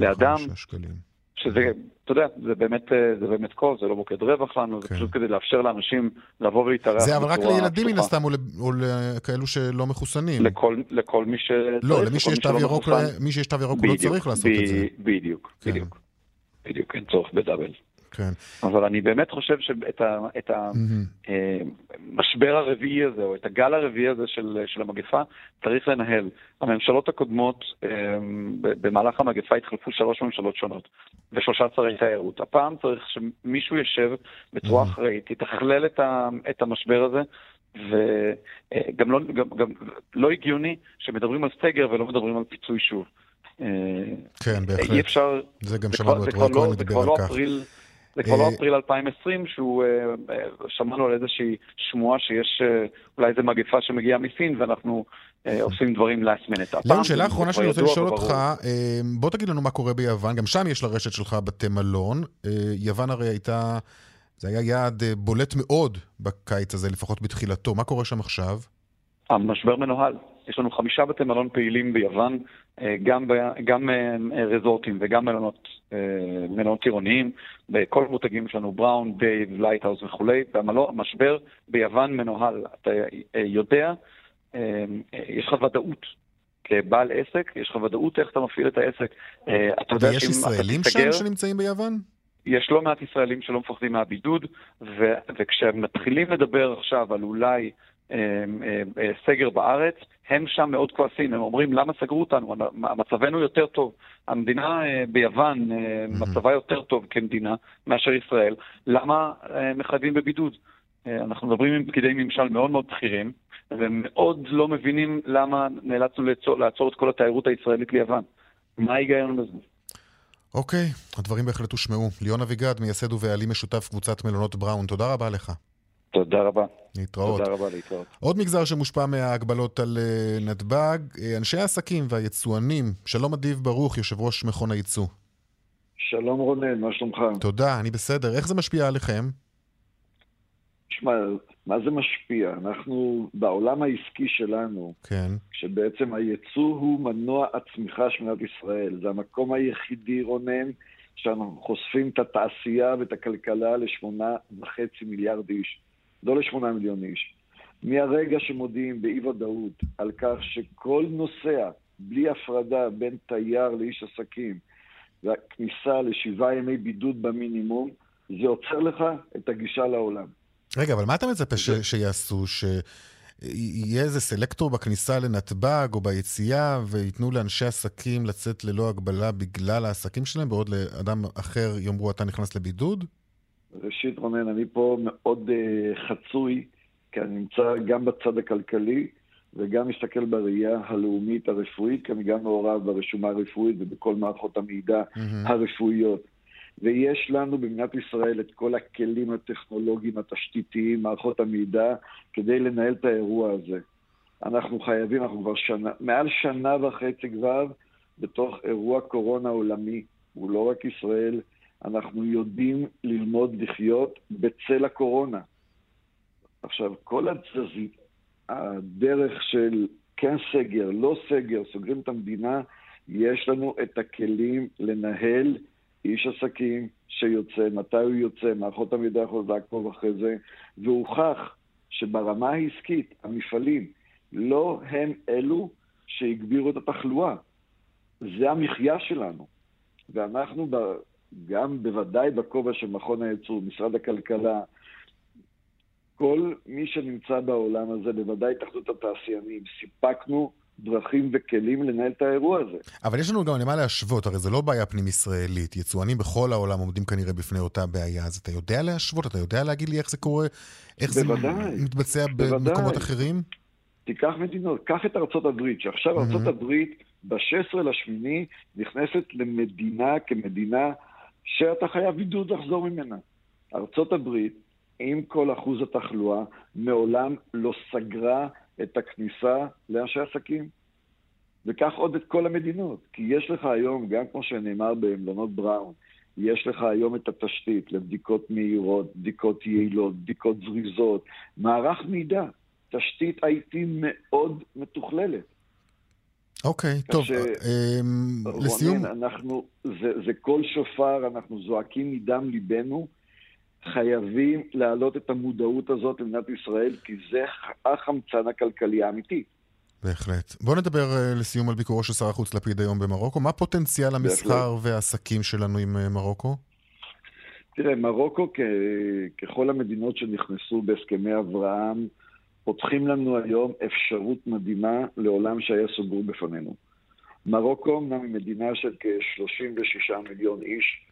לאדם. 35 שקלים. שזה, אתה יודע, זה באמת, אה, זה באמת קול, זה לא מוקד רווח לנו, כן. זה פשוט כדי לאפשר לאנשים לבוא ולהתארח זה אבל רק לילדים מן הסתם, או, או לכאלו שלא מחוסנים. לכל, לכל מי ש... לא, למי שיש תו ירוק, מי שיש תו ירוק הוא לא צריך לעשות ב- את זה. בדיוק, כן. בדיוק. בדיוק, אין צורך בדאבל. כן. אבל אני באמת חושב שאת המשבר mm-hmm. הרביעי הזה, או את הגל הרביעי הזה של, של המגפה, צריך לנהל. הממשלות הקודמות, במהלך המגפה התחלפו שלוש ממשלות שונות, ושלושה שרי תיירות. הפעם צריך שמישהו יושב בצורה mm-hmm. אחראית, יתכלל את, את המשבר הזה, וגם לא, גם, גם לא הגיוני שמדברים על סגר ולא מדברים על פיצוי שוב. כן, בהחלט. אי אפשר... זה גם שמענו את רועי כהן מדבר על לא כך. זה כבר לא אה, אפריל 2020, שהוא, אה, אה, שמענו על איזושהי שמועה שיש אולי איזו מגפה שמגיעה מסין, ואנחנו עושים דברים last minute. ליאון, שאלה אחרונה שאני רוצה לשאול אותך, בוא תגיד לנו מה קורה ביוון, גם שם יש לרשת שלך בתי מלון. יוון הרי הייתה, זה היה יעד בולט מאוד בקיץ הזה, לפחות בתחילתו. מה קורה שם עכשיו? המשבר מנוהל. יש לנו חמישה בתי מלון פעילים ביוון, אה, גם, ב, גם אה, רזורטים וגם מלונות, אה, מלונות עירוניים. בכל המותגים שלנו, Brown, Dave, Lighthouse וכולי. והמשבר ביוון מנוהל. אתה יודע, יש לך ודאות. כבעל עסק, יש לך ודאות איך אתה מפעיל את העסק. אתה יודע ויש ישראלים שם שנמצאים ביוון? יש לא מעט ישראלים שלא מפחדים מהבידוד, ו- וכשהם מתחילים לדבר עכשיו על אולי סגר בארץ, הם שם מאוד כועסים, הם אומרים למה סגרו אותנו, מצבנו יותר טוב. המדינה אה, ביוון, אה, מצבה יותר טוב כמדינה מאשר ישראל, למה מחייבים בבידוד? אנחנו מדברים עם פקידי ממשל מאוד מאוד בכירים, והם מאוד לא מבינים למה נאלצנו לעצור, לעצור את כל התיירות הישראלית ליוון. מה ההיגיון בזה? אוקיי, הדברים בהחלט הושמעו. ליאון אביגד, מייסד ובעלים משותף קבוצת מלונות בראון, תודה רבה לך. תודה רבה. להתראות. תודה רבה, להתראות. עוד מגזר שמושפע מההגבלות על אה, נתב"ג, אה, אנשי העסקים והיצואנים. שלום אדיב ברוך, יושב ראש מכון הייצוא. שלום רונן, מה שלומך? תודה, אני בסדר. איך זה משפיע עליכם? תשמע, מה זה משפיע? אנחנו, בעולם העסקי שלנו, כן. שבעצם הייצוא הוא מנוע הצמיחה של מדינת ישראל. זה המקום היחידי, רונן, שאנחנו חושפים את התעשייה ואת הכלכלה לשמונה וחצי מיליארד איש. לא לשמונה מיליון איש. מהרגע שמודיעים באי ודאות על כך שכל נוסע, בלי הפרדה בין תייר לאיש עסקים, והכניסה לשבעה ימי בידוד במינימום, זה עוצר לך את הגישה לעולם. רגע, אבל מה אתה מצפה ש- שיעשו? ש... יהיה איזה סלקטור בכניסה לנתב"ג או ביציאה, וייתנו לאנשי עסקים לצאת ללא הגבלה בגלל העסקים שלהם, בעוד לאדם אחר יאמרו, אתה נכנס לבידוד? ראשית, רונן, אני פה מאוד uh, חצוי, כי אני נמצא גם בצד הכלכלי וגם מסתכל בראייה הלאומית הרפואית, כי אני גם מעורב ברשומה הרפואית ובכל מערכות המידע mm-hmm. הרפואיות. ויש לנו במדינת ישראל את כל הכלים הטכנולוגיים, התשתיתיים, מערכות המידע, כדי לנהל את האירוע הזה. אנחנו חייבים, אנחנו כבר שנה, מעל שנה וחצי כבר בתוך אירוע קורונה עולמי. הוא לא רק ישראל, אנחנו יודעים ללמוד לחיות בצל הקורונה. עכשיו, כל התזזית, הדרך של כן סגר, לא סגר, סוגרים את המדינה, יש לנו את הכלים לנהל איש עסקים שיוצא, מתי הוא יוצא, מערכות המידע יכולות לעקוב אחרי זה, והוכח שברמה העסקית, המפעלים, לא הם אלו שהגבירו את התחלואה. זה המחיה שלנו. ואנחנו גם בוודאי בכובע של מכון הייצור, משרד הכלכלה, כל מי שנמצא בעולם הזה, בוודאי התאחדות התעשיינים, סיפקנו דרכים וכלים לנהל את האירוע הזה. אבל יש לנו גם למה להשוות, הרי זה לא בעיה פנים-ישראלית. יצואנים בכל העולם עומדים כנראה בפני אותה בעיה, אז אתה יודע להשוות? אתה יודע להגיד לי איך זה קורה? איך בוודאי, זה מתבצע בוודאי. במקומות אחרים? תיקח מדינות, קח את ארצות הברית, שעכשיו mm-hmm. ארצות הברית ב-16 לשמיני נכנסת למדינה כמדינה שאתה חייב בידוד לחזור ממנה. ארצות הברית, עם כל אחוז התחלואה, מעולם לא סגרה את הכניסה לאנשי עסקים. וכך עוד את כל המדינות. כי יש לך היום, גם כמו שנאמר במלונות בראון, יש לך היום את התשתית לבדיקות מהירות, בדיקות יעילות, בדיקות זריזות, מערך מידע, תשתית IT מאוד מתוכללת. אוקיי, okay, טוב, ש... um, לסיום... אנחנו, זה, זה קול שופר, אנחנו זועקים מדם ליבנו. חייבים להעלות את המודעות הזאת למדינת ישראל, כי זה החמצן הכלכלי האמיתי. בהחלט. בואו נדבר uh, לסיום על ביקורו של שר החוץ לפיד היום במרוקו. מה פוטנציאל המסחר. והעסקים שלנו עם uh, מרוקו? תראה, מרוקו, כ- ככל המדינות שנכנסו בהסכמי אברהם, פותחים לנו היום אפשרות מדהימה לעולם שהיה סוגרו בפנינו. מרוקו אמנם היא מדינה של כ-36 מיליון איש,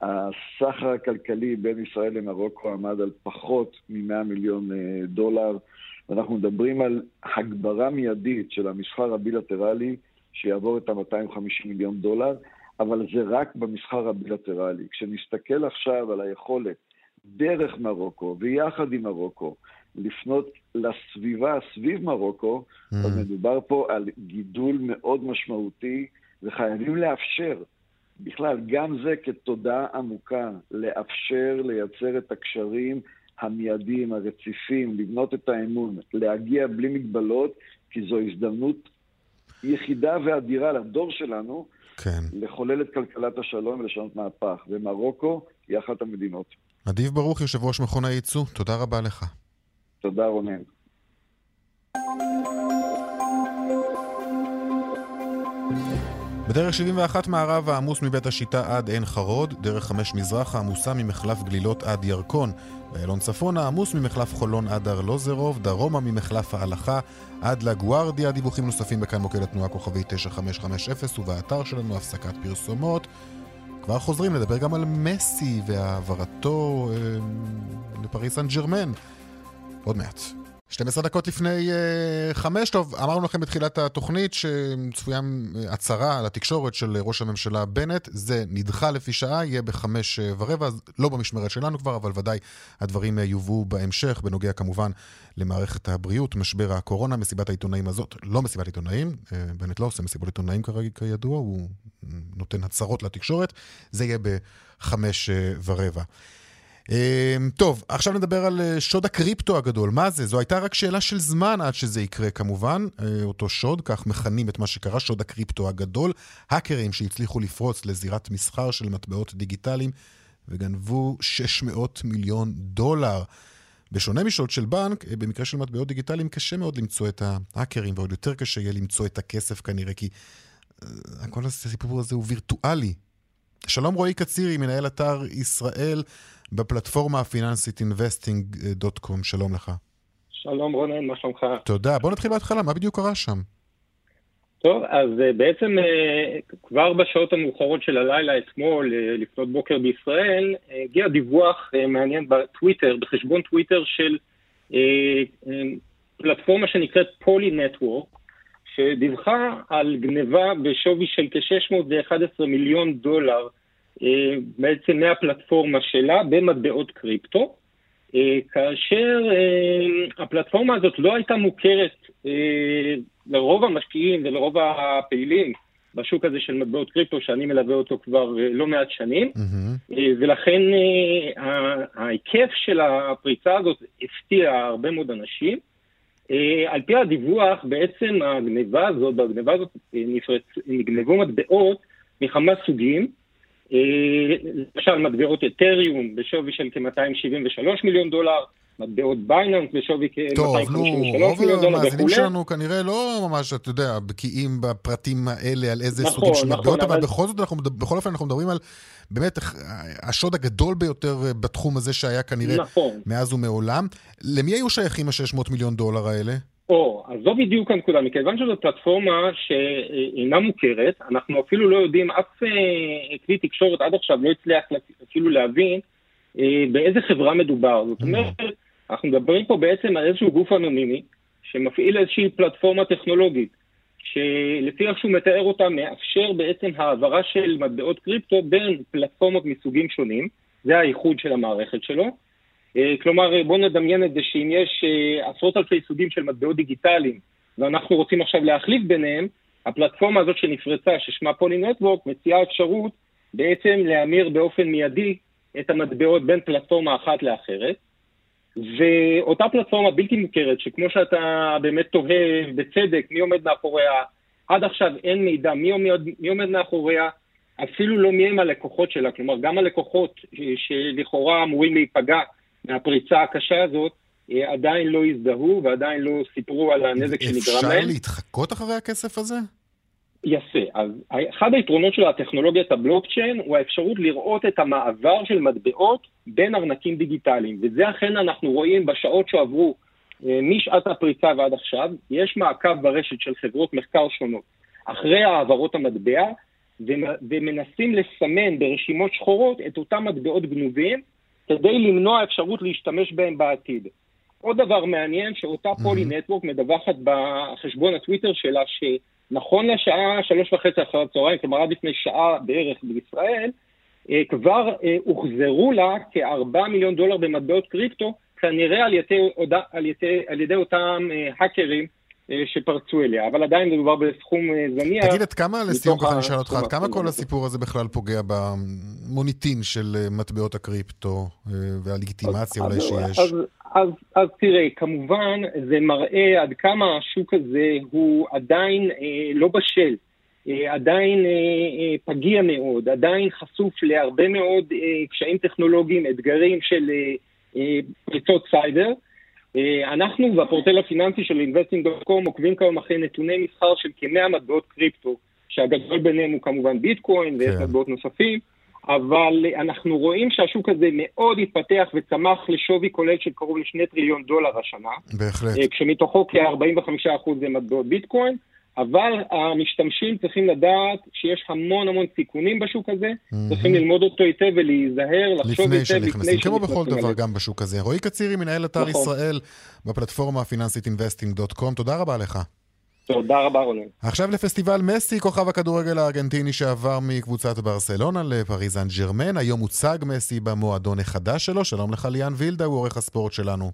הסחר הכלכלי בין ישראל למרוקו עמד על פחות מ-100 מיליון אה, דולר, ואנחנו מדברים על הגברה מיידית של המסחר הבילטרלי שיעבור את ה-250 מיליון דולר, אבל זה רק במסחר הבילטרלי. כשנסתכל עכשיו על היכולת דרך מרוקו ויחד עם מרוקו לפנות לסביבה סביב מרוקו, mm. אז מדובר פה על גידול מאוד משמעותי, וחייבים לאפשר בכלל, גם זה כתודעה עמוקה, לאפשר לייצר את הקשרים המיידיים, הרציפים, לבנות את האמון, להגיע בלי מגבלות, כי זו הזדמנות יחידה ואדירה לדור שלנו כן. לחולל את כלכלת השלום ולשנות מהפך. ומרוקו היא אחת המדינות. אדיב ברוך, יושב ראש מכון הייצוא, תודה רבה לך. תודה רונן. בדרך 71 מערב העמוס מבית השיטה עד עין חרוד, דרך 5 מזרח העמוסה ממחלף גלילות עד ירקון, באיילון צפון העמוס ממחלף חולון עד ארלוזרוב, דרומה ממחלף ההלכה עד לגוארדיה, דיווחים נוספים בכאן מוקד התנועה כוכבי 9550 ובאתר שלנו הפסקת פרסומות. כבר חוזרים לדבר גם על מסי והעברתו אה, לפריס סן ג'רמן. עוד מעט. 12 דקות לפני uh, חמש, טוב, אמרנו לכם בתחילת התוכנית שצפויה אה, הצהרה על התקשורת של ראש הממשלה בנט, זה נדחה לפי שעה, יהיה בחמש ורבע, לא במשמרת שלנו כבר, אבל ודאי הדברים יובאו בהמשך, בנוגע כמובן למערכת הבריאות, משבר הקורונה, מסיבת העיתונאים הזאת, לא מסיבת עיתונאים, בנט לא עושה מסיבות עיתונאים כרגע כידוע, הוא נותן הצהרות לתקשורת, זה יהיה בחמש ורבע. אמ, טוב, עכשיו נדבר על אה, שוד הקריפטו הגדול. מה זה? זו הייתה רק שאלה של זמן עד שזה יקרה כמובן, אה, אותו שוד, כך מכנים את מה שקרה, שוד הקריפטו הגדול. האקרים שהצליחו לפרוץ לזירת מסחר של מטבעות דיגיטליים וגנבו 600 מיליון דולר. בשונה משוד של בנק, אה, במקרה של מטבעות דיגיטליים קשה מאוד למצוא את ההאקרים, ועוד יותר קשה יהיה למצוא את הכסף כנראה, כי כל הסיפור הזה הוא וירטואלי. שלום רועי קצירי, מנהל אתר ישראל. בפלטפורמה הפיננסית investing.com. שלום לך. שלום רונן, מה שלומך? תודה. בוא נתחיל בהתחלה, מה בדיוק קרה שם? טוב, אז uh, בעצם uh, כבר בשעות המאוחרות של הלילה אתמול, uh, לפנות בוקר בישראל, הגיע דיווח מעניין בטוויטר, בחשבון טוויטר של פלטפורמה שנקראת פולי נטוורק, שדיווחה על גניבה בשווי של כ-611 מיליון דולר uh, בעצם מהפלטפורמה שלה במטבעות קריפטו, uh, כאשר uh, הפלטפורמה הזאת לא הייתה מוכרת לרוב המשקיעים ולרוב הפעילים בשוק הזה של מטבעות קריפטו, שאני מלווה אותו כבר לא מעט שנים, mm-hmm. ולכן ההיקף של הפריצה הזאת הפתיע הרבה מאוד אנשים. על פי הדיווח, בעצם הגניבה הזאת, בגניבה הזאת נפרץ, נגנבו מטבעות מכמה סוגים, למשל מטבעות אתריום בשווי של כ-273 מיליון דולר, מטבעות בייננס בשווי כ-253 מיליון דולר וכולי. טוב, רוב המאזינים שלנו כנראה לא ממש, אתה יודע, בקיאים בפרטים האלה, על איזה נכון, סוגים של נכון, מטבעות, אבל אבל... בכל זאת, אנחנו, בכל אופן אנחנו מדברים על באמת השוד הגדול ביותר בתחום הזה שהיה כנראה נכון. מאז ומעולם. למי היו שייכים ה-600 מיליון דולר האלה? או, אז זו בדיוק הנקודה, מכיוון שזו פלטפורמה שאינה מוכרת, אנחנו אפילו לא יודעים, אף כלי תקשורת עד עכשיו לא הצליח אפילו להבין באיזה חברה מדובר. זאת אומרת, אנחנו מדברים פה בעצם על איזשהו גוף אנונימי שמפעיל איזושהי פלטפורמה טכנולוגית, שלפי איך שהוא מתאר אותה, מאפשר בעצם העברה של מטבעות קריפטו בין פלטפורמות מסוגים שונים, זה הייחוד של המערכת שלו. כלומר, בואו נדמיין את זה שאם יש עשרות אלפי סוגים של מטבעות דיגיטליים, ואנחנו רוצים עכשיו להחליף ביניהם, הפלטפורמה הזאת שנפרצה, ששמה פולי נטוורק, מציעה אפשרות בעצם להמיר באופן מיידי את המטבעות בין פלטפורמה אחת לאחרת. ואותה פלטפורמה בלתי מוכרת, שכמו שאתה באמת תוהה בצדק מי עומד מאחוריה, עד עכשיו אין מידע מי עומד, מי עומד מאחוריה, אפילו לא מי הם הלקוחות שלה, כלומר גם הלקוחות שלכאורה אמורים להיפגע מהפריצה הקשה הזאת, עדיין לא הזדהו ועדיין לא סיפרו על הנזק שנגרם להם. אפשר להתחקות אחרי הכסף הזה? יפה. אז אחד היתרונות של הטכנולוגיית הבלוקצ'יין הוא האפשרות לראות את המעבר של מטבעות בין ארנקים דיגיטליים. וזה אכן אנחנו רואים בשעות שעברו משעת הפריצה ועד עכשיו. יש מעקב ברשת של חברות מחקר שונות אחרי העברות המטבע, ומנסים לסמן ברשימות שחורות את אותם מטבעות גנובים, כדי למנוע אפשרות להשתמש בהם בעתיד. עוד דבר מעניין, שאותה פולי נטוורק מדווחת בחשבון הטוויטר שלה, ש... נכון לשעה שלוש וחצי אחר הצהריים, כלומר עד לפני שעה בערך בישראל, כבר הוחזרו לה כארבעה מיליון דולר במטבעות קריפטו, כנראה על ידי, על ידי, על ידי אותם האקרים שפרצו אליה, אבל עדיין מדובר בסכום זניח. תגיד, עד כמה, לסיום ככה אני אשאל אותך, עד כמה כל הסיפור הזה בכלל פוגע במוניטין של מטבעות הקריפטו והלגיטימציה אולי שיש? אז, אז, אז תראה, כמובן זה מראה עד כמה השוק הזה הוא עדיין אה, לא בשל, אה, עדיין אה, אה, פגיע מאוד, עדיין חשוף להרבה מאוד אה, קשיים טכנולוגיים, אתגרים של אה, אה, פריצות סייבר. אה, אנחנו בפורטל הפיננסי של investing.com עוקבים כיום אחרי נתוני מסחר של כמאה מטבעות קריפטו, שהגדול ביניהם הוא כמובן ביטקוין ויש מטבעות נוספים. אבל אנחנו רואים שהשוק הזה מאוד התפתח וצמח לשווי כולל של קרוב לשני טריליון דולר השנה. בהחלט. כשמתוכו כ-45% זה מטבעות ביטקוין, אבל המשתמשים צריכים לדעת שיש המון המון סיכונים בשוק הזה, אממ-הממ. צריכים ללמוד אותו היטב ולהיזהר, לחשוב היטב לפני שנכנסים. כמו בכל דבר גם בשוק הזה. רועי קצירי, מנהל אתר ישראל בפלטפורמה הפיננסית investing.com, תודה רבה לך. תודה רבה רונן. עכשיו לפסטיבל מסי, כוכב הכדורגל הארגנטיני שעבר מקבוצת ברסלונה לפריז סן ז'רמן. היום הוצג מסי במועדון החדש שלו. שלום לך ליאן וילדה, הוא עורך הספורט שלנו.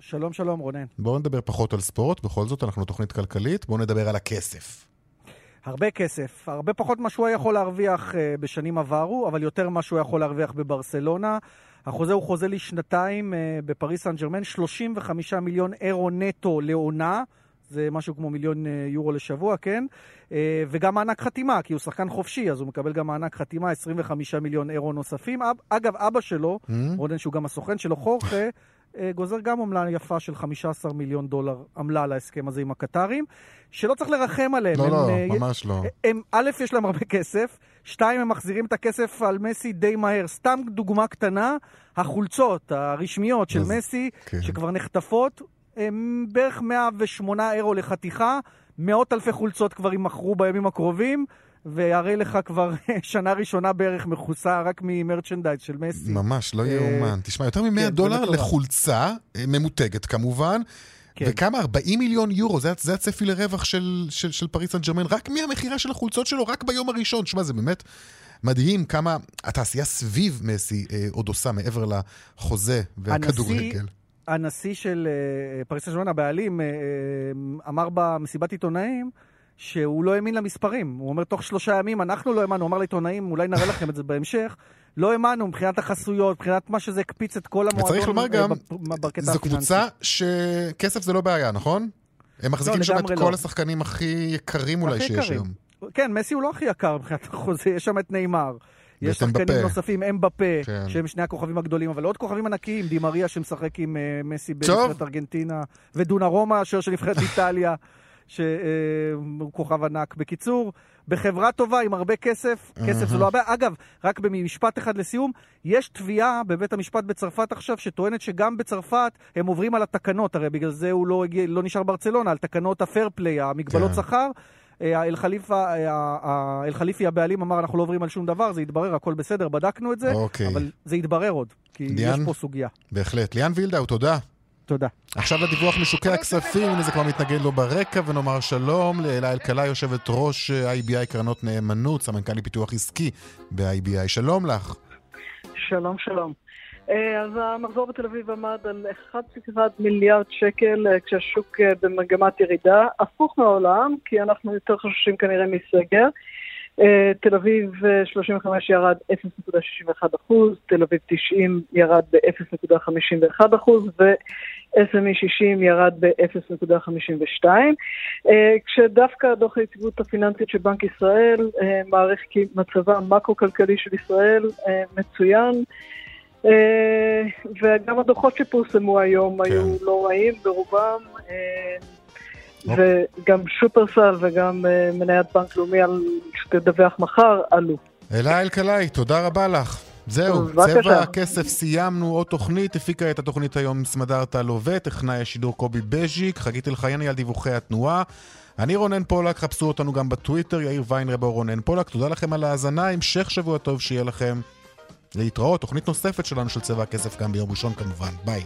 שלום שלום רונן. בואו נדבר פחות על ספורט, בכל זאת אנחנו תוכנית כלכלית, בואו נדבר על הכסף. הרבה כסף, הרבה פחות ממה שהוא יכול להרוויח uh, בשנים עברו, אבל יותר ממה שהוא יכול להרוויח בברסלונה. החוזה הוא חוזה לשנתיים uh, בפריס סן ג'רמן, 35 מיליון אירו נטו לעונה. זה משהו כמו מיליון יורו לשבוע, כן? וגם מענק חתימה, כי הוא שחקן חופשי, אז הוא מקבל גם מענק חתימה, 25 מיליון אירו נוספים. אגב, אבא שלו, mm-hmm. רודן, שהוא גם הסוכן שלו, חורכה, גוזר גם עמלה יפה של 15 מיליון דולר עמלה על ההסכם הזה עם הקטרים, שלא צריך לרחם עליהם. לא, הם, לא, הם, ממש לא. הם, א', יש להם הרבה כסף, שתיים, הם מחזירים את הכסף על מסי די מהר. סתם דוגמה קטנה, החולצות הרשמיות של אז, מסי, כן. שכבר נחטפות, הם בערך 108 אירו לחתיכה, מאות אלפי חולצות כבר יימכרו בימים הקרובים, והרי לך כבר שנה ראשונה בערך מכוסה רק ממרצ'נדייז של מסי. ממש, לא אה, יאומן. תשמע, יותר מ-100 כן, דולר. לחולצה, אה, ממותגת כמובן. כן. וכמה? 40 מיליון יורו, זה, זה הצפי לרווח של, של, של פריס סן ג'רמן, רק מהמכירה של החולצות שלו, רק ביום הראשון. תשמע, זה באמת מדהים כמה התעשייה סביב מסי אה, עוד עושה מעבר לחוזה והכדורגל. הנשיא של אה, פריס סן ג'רמן, הבעלים, אה, אה, אמר במסיבת עיתונאים שהוא לא האמין למספרים. הוא אומר, תוך שלושה ימים אנחנו לא האמנו, הוא אמר לעיתונאים, אולי נראה לכם את זה בהמשך. לא האמנו מבחינת החסויות, מבחינת מה שזה הקפיץ את כל המועדון. וצריך לומר אה, גם, בקטע זו. קבוצה שכסף זה לא בעיה, נכון? הם מחזיקים שם את כל לא. השחקנים הכי יקרים אולי הכי שיש יקרים. היום. כן, מסי הוא לא הכי יקר מבחינת החוזה, יש שם את נאמר. יש שחקנים. נוספים, אמבפה, כן. שהם שני הכוכבים הגדולים, אבל עוד כוכבים ענקיים, דימריה שמשחק עם אה, מסי. בנבחרת ארגנטינה, ודונה רומא, השוער של נבחרת איטליה, שהוא כוכב ענק. בקיצור, בחברה טובה עם הרבה כסף, כסף זה לא הבעיה. אגב, רק במשפט אחד לסיום, יש תביעה בבית המשפט בצרפת עכשיו, שטוענת שגם בצרפת הם עוברים על התקנות, הרי בגלל זה הוא לא, לא נשאר ברצלונה, על תקנות הפייר פליי, המגבלות כן. שכר. אה, אה, אל חליפי הבעלים אמר, אנחנו לא עוברים על שום דבר, זה יתברר, הכל בסדר, בדקנו את זה, אוקיי. אבל זה יתברר עוד, כי ליאן? יש פה סוגיה. בהחלט. ליאן וילדאו, תודה. תודה. עכשיו לדיווח משוקי הכספים, הנה זה כבר מתנגן לו ברקע, ונאמר שלום לאלה אלקלעי, יושבת ראש אה, IBI קרנות נאמנות, סמנכ"ל לפיתוח עסקי ב-IBI. שלום לך. שלום, שלום. אה, אז המחזור בתל אביב עמד על 1.1 מיליארד שקל אה, כשהשוק אה, במגמת ירידה, הפוך מהעולם, כי אנחנו יותר חוששים כנראה מסגר. תל אביב אה, 35 ירד 0.61 אחוז, תל אביב 90 ירד ב-0.51 אחוז, ו-SME 60 ירד ב-0.52, אה, כשדווקא דוח היציבות הפיננסית של בנק ישראל מעריך כי מצבה המקרו-כלכלי של ישראל מצוין. אה, וגם הדוחות שפורסמו היום כן. היו לא רעים ברובם, אה, אוקיי. וגם שופרסל וגם אה, מניית בנק לאומי על- שתדווח מחר עלו. אלה אלקלעי, תודה רבה לך. זהו. צבע הכסף, סיימנו עוד תוכנית, הפיקה את התוכנית היום סמדר טלווה, טכנאי השידור קובי בז'יק, חגית אלחייני על דיווחי התנועה. אני רונן פולק, חפשו אותנו גם בטוויטר, יאיר ויינרב או רונן פולק. תודה לכם על ההאזנה, המשך שבוע טוב שיהיה לכם. להתראות, תוכנית נוספת שלנו של צבע הכסף גם ביום ראשון כמובן. ביי.